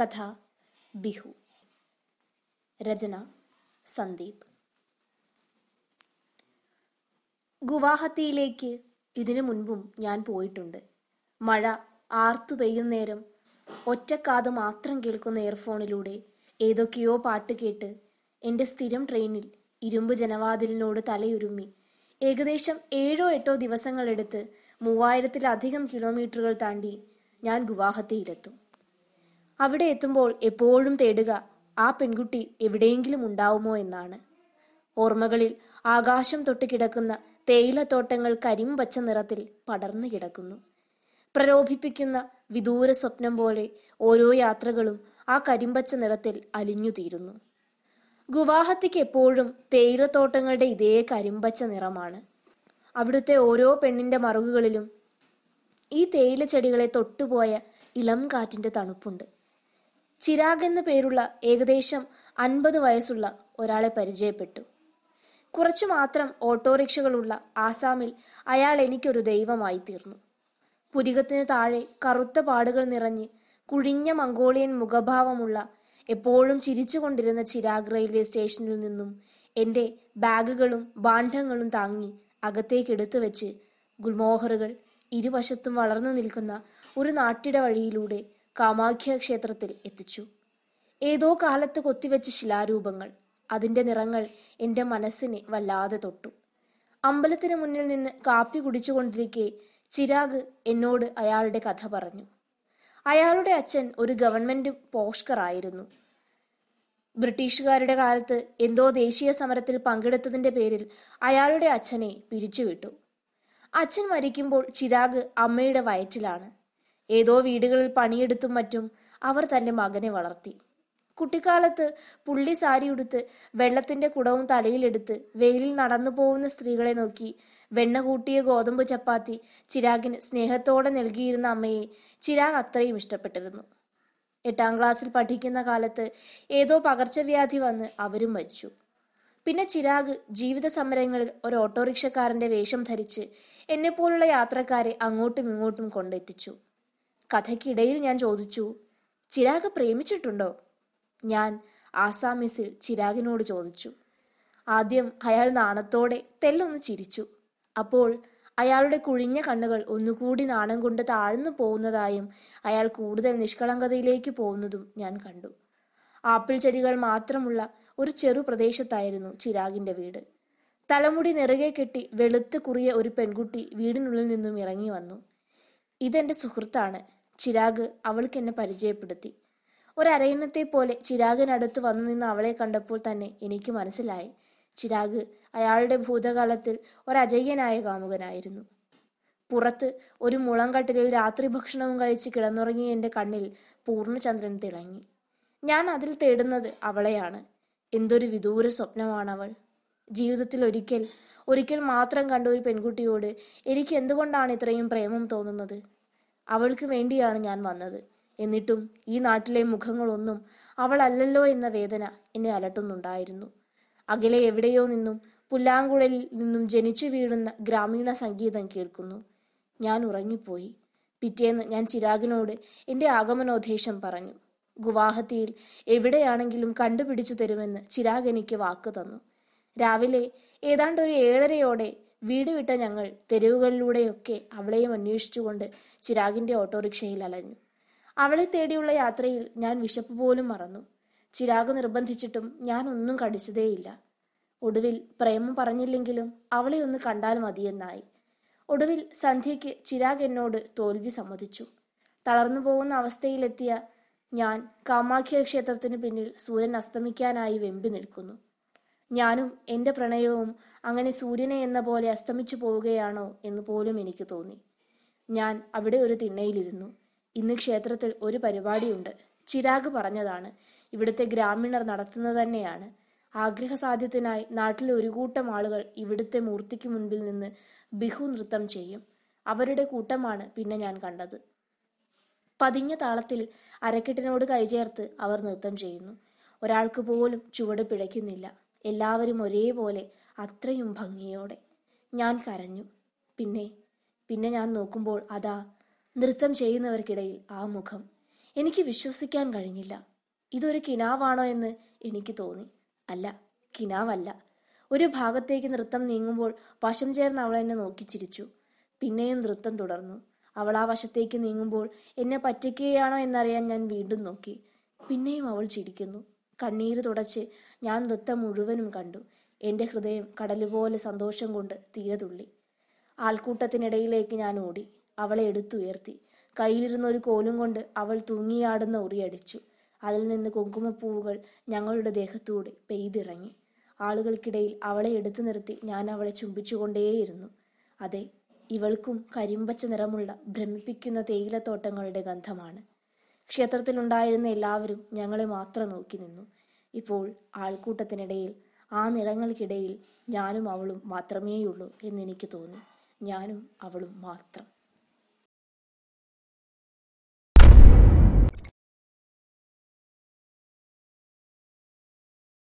കഥ ബിഹു. രചന സന്ദീപ്. ഗുവാഹത്തിയിലേക്ക് ഇതിനു മുൻപും ഞാൻ പോയിട്ടുണ്ട്. മഴ ആർത്തു പെയ്യുന്നേരം ഒറ്റക്കാത് മാത്രം കേൾക്കുന്ന ഇയർഫോണിലൂടെ ഏതൊക്കെയോ പാട്ട് കേട്ട് എന്റെ സ്ഥിരം ട്രെയിനിൽ ഇരുമ്പ് ജനവാതിലിനോട് തലയുരുമ്മി. ഏകദേശം ഏഴോ എട്ടോ ദിവസങ്ങളെടുത്ത് മൂവായിരത്തിലധികം കിലോമീറ്ററുകൾ താണ്ടി ഞാൻ ഗുവാഹത്തിയിലെത്തും. അവിടെ എത്തുമ്പോൾ എപ്പോഴും തേടുക ആ പെൺകുട്ടി എവിടെയെങ്കിലും ഉണ്ടാവുമോ എന്നാണ്. ഓർമ്മകളിൽ ആകാശം തൊട്ട് കിടക്കുന്ന തേയിലത്തോട്ടങ്ങൾ കരിമ്പച്ച നിറത്തിൽ പടർന്നു കിടക്കുന്നു. പ്രലോഭിപ്പിക്കുന്ന വിദൂര സ്വപ്നം പോലെ ഓരോ യാത്രകളും ആ കരിമ്പച്ച നിറത്തിൽ അലിഞ്ഞുതീരുന്നു. ഗുവാഹത്തിക്ക് എപ്പോഴും തേയിലത്തോട്ടങ്ങളുടെ ഇതേ കരിമ്പച്ച നിറമാണ്. അവിടുത്തെ ഓരോ പെണ്ണിന്റെ മറുകുകളിലും ഈ തേയില ചെടികളെ തൊട്ടുപോയ ഇളം കാറ്റിന്റെ തണുപ്പുണ്ട്. ചിരാഗ് എന്ന പേരുള്ള ഏകദേശം അൻപത് വയസ്സുള്ള ഒരാളെ പരിചയപ്പെട്ടു. കുറച്ചു മാത്രം ഓട്ടോറിക്ഷകളുള്ള ആസാമിൽ അയാൾ എനിക്കൊരു ദൈവമായി തീർന്നു. പുരികത്തിന് താഴെ കറുത്ത പാടുകൾ നിറഞ്ഞ് കുഴിഞ്ഞ മംഗോളിയൻ മുഖഭാവമുള്ള എപ്പോഴും ചിരിച്ചുകൊണ്ടിരുന്ന ചിരാഗ് റെയിൽവേ സ്റ്റേഷനിൽ നിന്നും എന്റെ ബാഗുകളും ബാണ്ഡങ്ങളും താങ്ങി അകത്തേക്കെടുത്തു വെച്ച് ഗുൽമോഹറുകൾ ഇരുവശത്തും വളർന്നു നിൽക്കുന്ന ഒരു നാട്ടിട വഴിയിലൂടെ കാമാഖ്യ ക്ഷേത്രത്തിൽ എത്തിച്ചു. ഏതോ കാലത്ത് കൊത്തിവെച്ച ശിലാരൂപങ്ങൾ അതിന്റെ നിറങ്ങൾ എന്റെ മനസ്സിനെ വല്ലാതെ തൊട്ടു. അമ്പലത്തിന് മുന്നിൽ നിന്ന് കാപ്പി കുടിച്ചുകൊണ്ടിരിക്കെ ചിരാഗ് എന്നോട് അയാളുടെ കഥ പറഞ്ഞു. അയാളുടെ അച്ഛൻ ഒരു ഗവൺമെന്റ് പോഷ്കർ ആയിരുന്നു. ബ്രിട്ടീഷുകാരുടെ കാലത്ത് എന്തോ ദേശീയ സമരത്തിൽ പങ്കെടുത്തതിന്റെ പേരിൽ അയാളുടെ അച്ഛനെ പിരിച്ചുവിട്ടു. അച്ഛൻ മരിക്കുമ്പോൾ ചിരാഗ് അമ്മയുടെ വയറ്റിലാണ്. ഏതോ വീടുകളിൽ പണിയെടുത്തും മറ്റും അവർ തന്റെ മകനെ വളർത്തി. കുട്ടിക്കാലത്ത് പുള്ളി സാരി ഉടുത്ത് വെള്ളത്തിന്റെ കുടവും തലയിലെടുത്ത് വെയിലിൽ നടന്നു പോകുന്ന സ്ത്രീകളെ നോക്കി വെണ്ണ കൂട്ടിയ ഗോതമ്പ് ചപ്പാത്തി ചിരാഗിന് സ്നേഹത്തോടെ നൽകിയിരുന്ന അമ്മയെ ചിരാഗ് അത്രയും ഇഷ്ടപ്പെട്ടിരുന്നു. എട്ടാം ക്ലാസ്സിൽ പഠിക്കുന്ന കാലത്ത് ഏതോ പകർച്ചവ്യാധി വന്ന് അവരും മരിച്ചു. പിന്നെ ചിരാഗ് ജീവിത സമരങ്ങളിൽ ഒരു ഓട്ടോറിക്ഷക്കാരന്റെ വേഷം ധരിച്ച് എന്നെപ്പോലുള്ള യാത്രക്കാരെ അങ്ങോട്ടും ഇങ്ങോട്ടും കൊണ്ടെത്തിച്ചു. കഥയ്ക്കിടയിൽ ഞാൻ ചോദിച്ചു ചിരാഗ് പ്രേമിച്ചിട്ടുണ്ടോ? ഞാൻ ആസാമിസിൽ ചിരാഗിനോട് ചോദിച്ചു. ആദ്യം അയാൾ നാണത്തോടെ തെല്ലൊന്ന് ചിരിച്ചു. അപ്പോൾ അയാളുടെ കുഴിഞ്ഞ കണ്ണുകൾ ഒന്നുകൂടി നാണം കൊണ്ട് താഴ്ന്നു പോകുന്നതായും അയാൾ കൂടുതൽ നിഷ്കളങ്കതയിലേക്ക് പോകുന്നതും ഞാൻ കണ്ടു. ആപ്പിൾ ചെടികൾ മാത്രമുള്ള ഒരു ചെറു പ്രദേശത്തായിരുന്നു ചിരാഗിന്റെ വീട്. തലമുടി നിറകെ കെട്ടി വെളുത്ത് കുറിയ ഒരു പെൺകുട്ടി വീടിനുള്ളിൽ നിന്നും ഇറങ്ങി വന്നു. ഇതെന്റെ സുഹൃത്താണ്. ചിരാഗ് അവൾക്ക് എന്നെ പരിചയപ്പെടുത്തി. ഒരരയന്നത്തെ പോലെ ചിരാഗിനടുത്ത് വന്നു നിന്ന് അവളെ കണ്ടപ്പോൾ തന്നെ എനിക്ക് മനസ്സിലായി. ചിരാഗ് അയാളുടെ ഭൂതകാലത്തിൽ ഒരജയ്യനായ കാമുകനായിരുന്നു. പുറത്ത് ഒരു മുളംകട്ടിലിൽ രാത്രി ഭക്ഷണവും കഴിച്ച് കിടന്നുറങ്ങിയ എന്റെ കണ്ണിൽ പൂർണചന്ദ്രൻ തിളങ്ങി. ഞാൻ അതിൽ തേടുന്നത് അവളെയാണ്. എന്തൊരു വിദൂര സ്വപ്നമാണവൾ. ജീവിതത്തിൽ ഒരിക്കൽ ഒരിക്കൽ മാത്രം കണ്ട ഒരു പെൺകുട്ടിയോട് എനിക്ക് എന്തുകൊണ്ടാണ് ഇത്രയും പ്രേമം തോന്നുന്നത്? അവൾക്ക് വേണ്ടിയാണ് ഞാൻ വന്നത്. എന്നിട്ടും ഈ നാട്ടിലെ മുഖങ്ങളൊന്നും അവളല്ലല്ലോ എന്ന വേദന എന്നെ അലട്ടുന്നുണ്ടായിരുന്നു. അകലെ എവിടെയോ നിന്നും പുല്ലാങ്കുഴലിൽ നിന്നും ജനിച്ചു വീഴുന്ന ഗ്രാമീണ സംഗീതം കേൾക്കുന്നു. ഞാൻ ഉറങ്ങിപ്പോയി. പിറ്റേന്ന് ഞാൻ ചിരാഗിനോട് എന്റെ ആഗമനോദ്ദേശം പറഞ്ഞു. ഗുവാഹത്തിയിൽ എവിടെയാണെങ്കിലും കണ്ടുപിടിച്ചു തരുമെന്ന് ചിരാഗ് എനിക്ക് വാക്ക് തന്നു. രാവിലെ ഏതാണ്ട് ഒരു ഏഴരയോടെ വീട് വിട്ട ഞങ്ങൾ തെരുവുകളിലൂടെയൊക്കെ അവളെയും അന്വേഷിച്ചുകൊണ്ട് ചിരാഗിന്റെ ഓട്ടോറിക്ഷയിൽ അലഞ്ഞു. അവളെ തേടിയുള്ള യാത്രയിൽ ഞാൻ വിശപ്പ് പോലും മറന്നു. ചിരാഗ് നിർബന്ധിച്ചിട്ടും ഞാൻ ഒന്നും കടിച്ചതേയില്ല. ഒടുവിൽ പ്രേമം പറഞ്ഞില്ലെങ്കിലും അവളെ ഒന്ന് കണ്ടാൽ മതിയെന്നായി. ഒടുവിൽ സന്ധ്യയ്ക്ക് ചിരാഗ് എന്നോട് തോൽവി സമ്മതിച്ചു. തളർന്നു പോകുന്ന അവസ്ഥയിലെത്തിയ ഞാൻ കാമാഖ്യ ക്ഷേത്രത്തിന് പിന്നിൽ സൂര്യൻ അസ്തമിക്കാനായി വെമ്പി നിൽക്കുന്നു. ഞാനും എന്റെ പ്രണയവും അങ്ങനെ സൂര്യനെ എന്ന പോലെ അസ്തമിച്ചു പോവുകയാണോ എന്ന് പോലും എനിക്ക് തോന്നി. ഞാൻ അവിടെ ഒരു തിണ്ണയിലിരുന്നു. ഇന്ന് ക്ഷേത്രത്തിൽ ഒരു പരിപാടിയുണ്ട്. ചിരാഗ് പറഞ്ഞതാണ്. ഇവിടുത്തെ ഗ്രാമീണർ നടത്തുന്നത് തന്നെയാണ്. ആഗ്രഹസാധ്യത്തിനായി നാട്ടിലെ ഒരു കൂട്ടം ആളുകൾ ഇവിടുത്തെ മൂർത്തിക്ക് മുൻപിൽ നിന്ന് ബിഹു നൃത്തം ചെയ്യും. അവരുടെ കൂട്ടമാണ് പിന്നെ ഞാൻ കണ്ടത്. പതിഞ്ഞ താളത്തിൽ അരക്കെട്ടിനോട് കൈചേർത്ത് അവർ നൃത്തം ചെയ്യുന്നു. ഒരാൾക്ക് പോലും ചുവട് പിഴയ്ക്കുന്നില്ല. എല്ലാവരും ഒരേപോലെ അത്രയും ഭംഗിയോടെ. ഞാൻ കരഞ്ഞു. പിന്നെ പിന്നെ ഞാൻ നോക്കുമ്പോൾ അതാ നൃത്തം ചെയ്യുന്നവർക്കിടയിൽ ആ മുഖം. എനിക്ക് വിശ്വസിക്കാൻ കഴിഞ്ഞില്ല. ഇതൊരു കിനാവാണോ എന്ന് എനിക്ക് തോന്നി. അല്ല കിനാവല്ല. ഒരു ഭാഗത്തേക്ക് നൃത്തം നീങ്ങുമ്പോൾ വശം ചേർന്ന് അവൾ എന്നെ നോക്കി ചിരിച്ചു. പിന്നെയും നൃത്തം തുടർന്നു. അവൾ ആ വശത്തേക്ക് നീങ്ങുമ്പോൾ എന്നെ പറ്റിക്കുകയാണോ എന്നറിയാൻ ഞാൻ വീണ്ടും നോക്കി. പിന്നെയും അവൾ ചിരിക്കുന്നു. കണ്ണീര് തുടച്ച് ഞാൻ നൃത്തം മുഴുവനും കണ്ടു. എന്റെ ഹൃദയം കടലുപോലെ സന്തോഷം കൊണ്ട് തീരെ തുള്ളി. ആൾക്കൂട്ടത്തിനിടയിലേക്ക് ഞാൻ ഓടി. അവളെ എടുത്തുയർത്തി. കയ്യിലിരുന്ന ഒരു കോലും കൊണ്ട് അവൾ തൂങ്ങിയാടുന്ന ഉറിയടിച്ചു അതിൽ നിന്ന് കുങ്കുമപ്പൂവുകൾ ഞങ്ങളുടെ ദേഹത്തൂടെ പെയ്തിറങ്ങി. ആളുകൾക്കിടയിൽ അവളെ എടുത്തു നിർത്തി ഞാൻ അവളെ ചുംബിച്ചുകൊണ്ടേയിരുന്നു. അതെ ഇവൾക്കും കരിമ്പച്ച നിറമുള്ള ഭ്രമിപ്പിക്കുന്ന തേയിലത്തോട്ടങ്ങളുടെ ഗന്ധമാണ്. ക്ഷേത്രത്തിലുണ്ടായിരുന്ന എല്ലാവരും ഞങ്ങളെ മാത്രം നോക്കി നിന്നു. ഇപ്പോൾ ആൾക്കൂട്ടത്തിനിടയിൽ ആ നിറങ്ങൾക്കിടയിൽ ഞാനും അവളും മാത്രമേയുള്ളൂ എന്നെനിക്ക് തോന്നി. ഞാനും അവളും മാത്രം.